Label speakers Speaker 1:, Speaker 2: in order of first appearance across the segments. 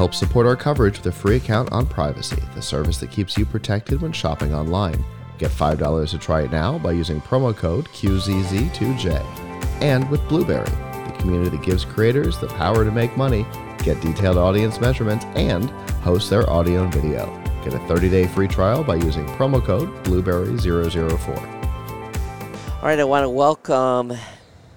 Speaker 1: Help support our coverage with a free account on Privacy, the service that keeps you protected when shopping online. Get $5 to try it now by using promo code QZZ2J. And with Blubrry, the community that gives creators the power to make money, get detailed audience measurements, and host their audio and video. Get a 30-day free trial by using promo code Blubrry004.
Speaker 2: All right, I want to welcome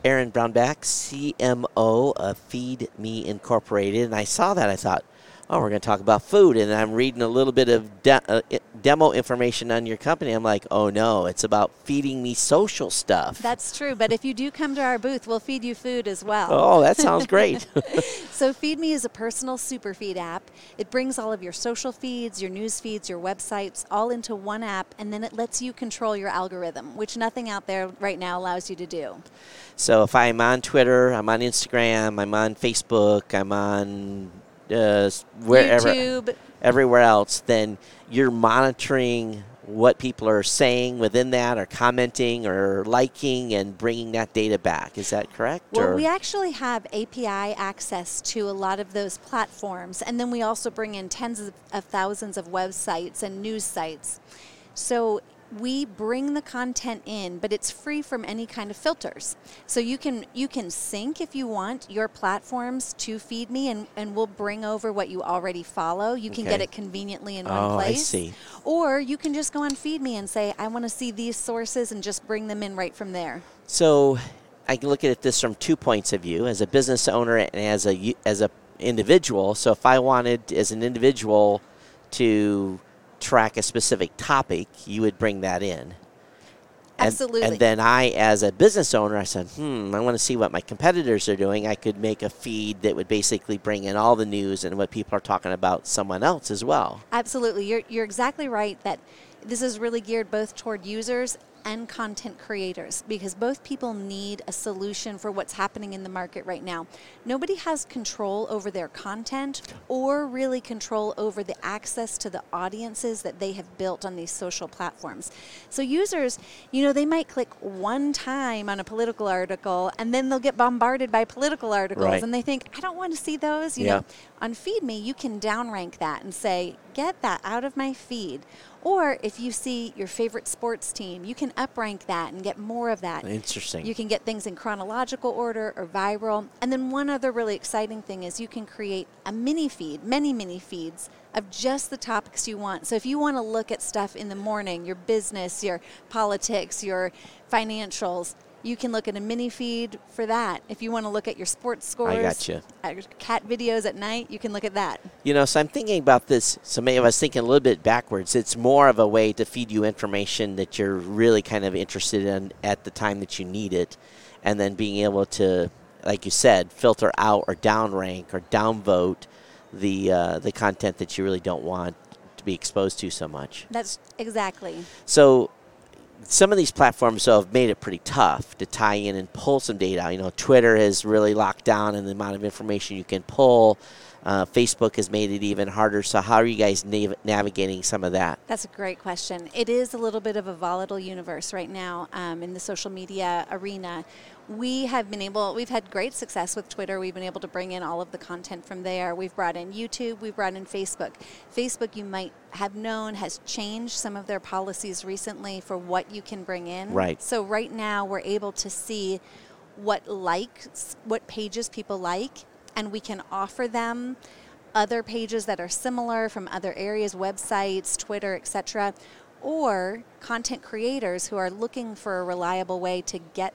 Speaker 2: Aaron Brownback, CMO of Feed Me Incorporated. And I saw that, I thought, oh, we're going to talk about food. And I'm reading a little bit of de- uh, demo information on your company. I'm like, oh no, it's about feeding me social stuff.
Speaker 3: That's true. But if you do come to our booth, we'll feed you food as well.
Speaker 2: Oh, that sounds great.
Speaker 3: so, Feed Me is a personal superfeed app. It brings all of your social feeds, your news feeds, your websites all into one app, and then it lets you control your algorithm, which nothing out there right now allows you to do.
Speaker 2: So, if I'm on Twitter, I'm on Instagram, I'm on Facebook, I'm on uh, wherever,
Speaker 3: YouTube.
Speaker 2: everywhere else, then you're monitoring what people are saying within that or commenting or liking and bringing that data back. Is that correct?
Speaker 3: Well,
Speaker 2: or?
Speaker 3: we actually have API access to a lot of those platforms, and then we also bring in tens of, of thousands of websites and news sites. So we bring the content in, but it's free from any kind of filters. So you can you can sync if you want your platforms to feed me and, and we'll bring over what you already follow. You can
Speaker 2: Okay.
Speaker 3: get it conveniently in one
Speaker 2: Oh, I
Speaker 3: place.
Speaker 2: see.
Speaker 3: Or you can just go on feed me and say, I want to see these sources and just bring them in right from there.
Speaker 2: So I can look at this from two points of view: as a business owner and as a as a individual. So if I wanted, as an individual, to track a specific topic, you would bring that in. And-
Speaker 3: Absolutely.
Speaker 2: And, then I, as a business owner, I said, hmm, I want to see what my competitors are doing. I could make a feed that would basically bring in all the news and what people are talking about someone else as well.
Speaker 3: Absolutely. You're, you're exactly right that this is really geared both toward users and content creators because both people need a solution for what's happening in the market right now. Nobody has control over their content or really control over the access to the audiences that they have built on these social platforms. So users, you know, they might click one time on a political article and then they'll get bombarded by political articles
Speaker 2: Right.
Speaker 3: and they think, I don't want to see those. You
Speaker 2: Yeah.
Speaker 3: know, on Feed Me, you can downrank that and say, get that out of my feed. Or if you see your favorite sports team, you can uprank that and get more of that.
Speaker 2: Interesting.
Speaker 3: You can get things in chronological order or viral. And then one other really exciting thing is you can create a mini feed, many mini feeds of just the topics you want. So if you want to look at stuff in the morning, your business, your politics, your financials, you can look at a mini feed for that. If you want to look at your sports scores,
Speaker 2: gotcha.
Speaker 3: at your cat videos at night, you can look at that.
Speaker 2: You know, so I'm thinking about this. So maybe I was thinking a little bit backwards. It's more of a way to feed you information that you're really kind of interested in at the time that you need it, and then being able to, like you said, filter out or downrank or downvote the uh, the content that you really don't want to be exposed to so much.
Speaker 3: That's exactly.
Speaker 2: So some of these platforms though, have made it pretty tough to tie in and pull some data. You know, Twitter has really locked down in the amount of information you can pull. Uh, Facebook has made it even harder. So how are you guys nav- navigating some of that?
Speaker 3: That's a great question. It is a little bit of a volatile universe right now um, in the social media arena. We have been able, we've had great success with Twitter. We've been able to bring in all of the content from there. We've brought in YouTube, we've brought in Facebook. Facebook, you might have known, has changed some of their policies recently for what you can bring in.
Speaker 2: Right.
Speaker 3: So, right now, we're able to see what likes, what pages people like, and we can offer them other pages that are similar from other areas, websites, Twitter, etc., or content creators who are looking for a reliable way to get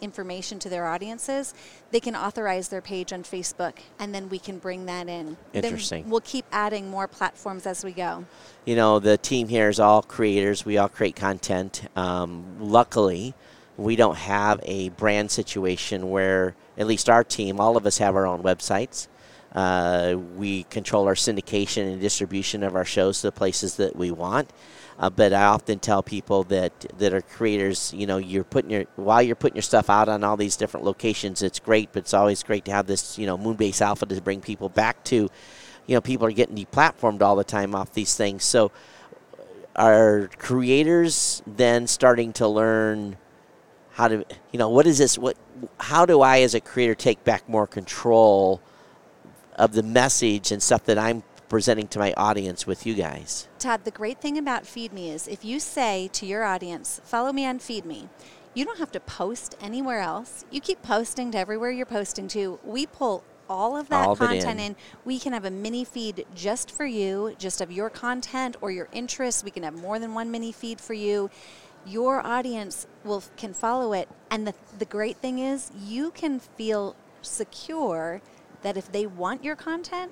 Speaker 3: information to their audiences, they can authorize their page on Facebook and then we can bring that in. Then
Speaker 2: Interesting.
Speaker 3: we'll keep adding more platforms as we go.
Speaker 2: You know, the team here is all creators. We all create content. Um, luckily, we don't have a brand situation where, at least our team, all of us have our own websites. Uh, we control our syndication and distribution of our shows to the places that we want. Uh, but I often tell people that that are creators, you know, you're putting your while you're putting your stuff out on all these different locations. It's great, but it's always great to have this, you know, Moonbase Alpha to bring people back to. You know, people are getting deplatformed all the time off these things. So, are creators then starting to learn how to, you know, what is this? What, how do I, as a creator, take back more control of the message and stuff that I'm presenting to my audience with you guys.
Speaker 3: Todd, the great thing about Feed Me is if you say to your audience, follow me on Feed Me, you don't have to post anywhere else. You keep posting to everywhere you're posting to. We pull all of that
Speaker 2: All
Speaker 3: content
Speaker 2: in.
Speaker 3: in. We can have a mini feed just for you, just of your content or your interests. We can have more than one mini feed for you. Your audience will can follow it, and the the great thing is you can feel secure that if they want your content,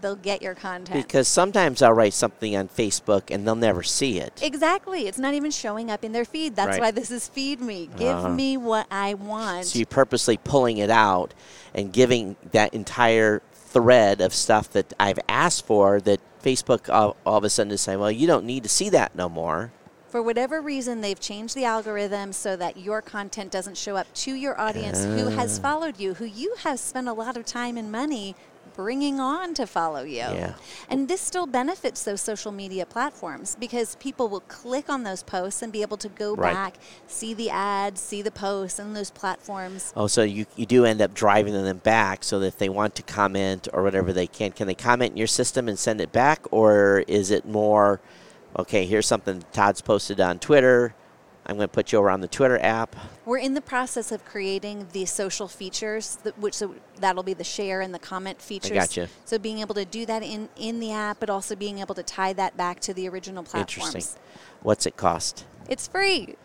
Speaker 3: they'll get your content.
Speaker 2: Because sometimes I'll write something on Facebook and they'll never see it.
Speaker 3: Exactly. It's not even showing up in their feed. That's
Speaker 2: Right.
Speaker 3: why this is Feed Me. Give
Speaker 2: Uh-huh.
Speaker 3: me what I want.
Speaker 2: So you're purposely pulling it out and giving that entire thread of stuff that I've asked for that Facebook all, all of a sudden is saying, well, you don't need to see that no more.
Speaker 3: For whatever reason, they've changed the algorithm so that your content doesn't show up to your audience who has
Speaker 2: Ah.
Speaker 3: followed you, who you have spent a lot of time and money bringing on to follow you.
Speaker 2: Yeah.
Speaker 3: And this still benefits those social media platforms because people will click on those posts and be able to go
Speaker 2: Right.
Speaker 3: back, see the ads, see the posts and those platforms.
Speaker 2: Oh, so you, you do end up driving them back so that if they want to comment or whatever they can, can they comment in your system and send it back? Or is it more, okay, here's something Todd's posted on Twitter. I'm going to put you over on the Twitter app.
Speaker 3: We're in the process of creating the social features, which so that'll be the share and the comment features.
Speaker 2: I gotcha.
Speaker 3: So being able to do that in, in the app, but also being able to tie that back to the original platforms.
Speaker 2: Interesting. What's it cost?
Speaker 3: It's free.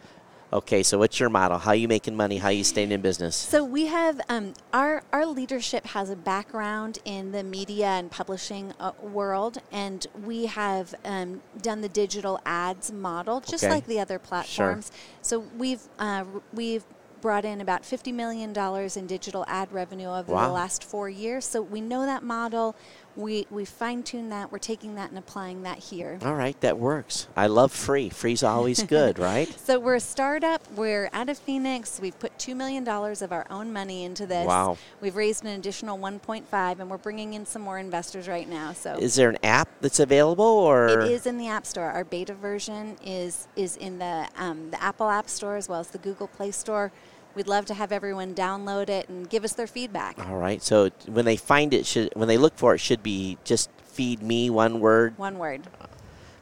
Speaker 2: Okay, so what's your model? How you making money? How you staying in business?
Speaker 3: So we have um, our our leadership has a background in the media and publishing uh, world, and we have um, done the digital ads model just
Speaker 2: Okay.
Speaker 3: like the other platforms. So we've uh, we've brought in about fifty million dollars in digital ad revenue over
Speaker 2: Wow.
Speaker 3: the last four years. So we know that model. We we fine tune that. We're taking that and applying that here.
Speaker 2: All right, that works. I love free. Free's always good, right?
Speaker 3: So we're a startup. We're out of Phoenix. We've put two million dollars of our own money into this.
Speaker 2: Wow.
Speaker 3: We've raised an additional 1.5, and we're bringing in some more investors right now. So
Speaker 2: Is there an app that's available, or
Speaker 3: it is in the App Store. Our beta version is is in the um, the Apple App Store as well as the Google Play Store. We'd love to have everyone download it and give us their feedback.
Speaker 2: All right. So when they find it, should when they look for it, should be just feed me one word,
Speaker 3: One word.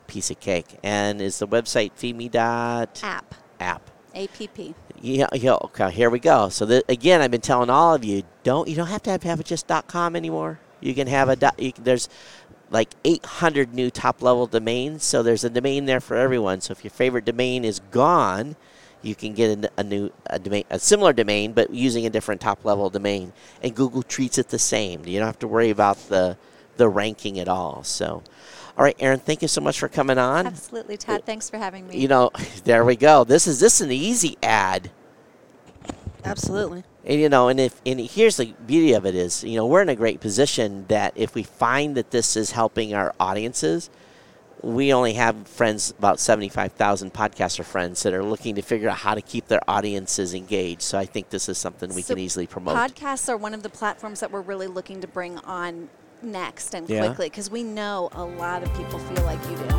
Speaker 2: piece of cake. And is the website feedme dot
Speaker 3: App.
Speaker 2: app?
Speaker 3: APP.
Speaker 2: Yeah, yeah. Okay, here we go. So the, again, I've been telling all of you, don't you don't have to have, have it just .com anymore. You can have a dot, you there's like 800 new top level domains, so there's a domain there for everyone. So if your favorite domain is gone, you can get a, a new a domain, a similar domain, but using a different top level domain. And Google treats it the same. You don't have to worry about the the ranking at all. So, all right, Aaron, thank you so much for coming on.
Speaker 3: Absolutely, Todd. Thanks for having me.
Speaker 2: You know, there we go. This is this is an easy ad.
Speaker 4: Absolutely.
Speaker 2: And you know, and if and here's the beauty of it is, you know, we're in a great position that if we find that this is helping our audiences, we only have friends about seventy five thousand podcaster friends that are looking to figure out how to keep their audiences engaged. So I think this is something we
Speaker 3: So
Speaker 2: can easily promote.
Speaker 3: Podcasts are one of the platforms that we're really looking to bring on next and
Speaker 2: Yeah.
Speaker 3: quickly because we know a lot of people feel like you do.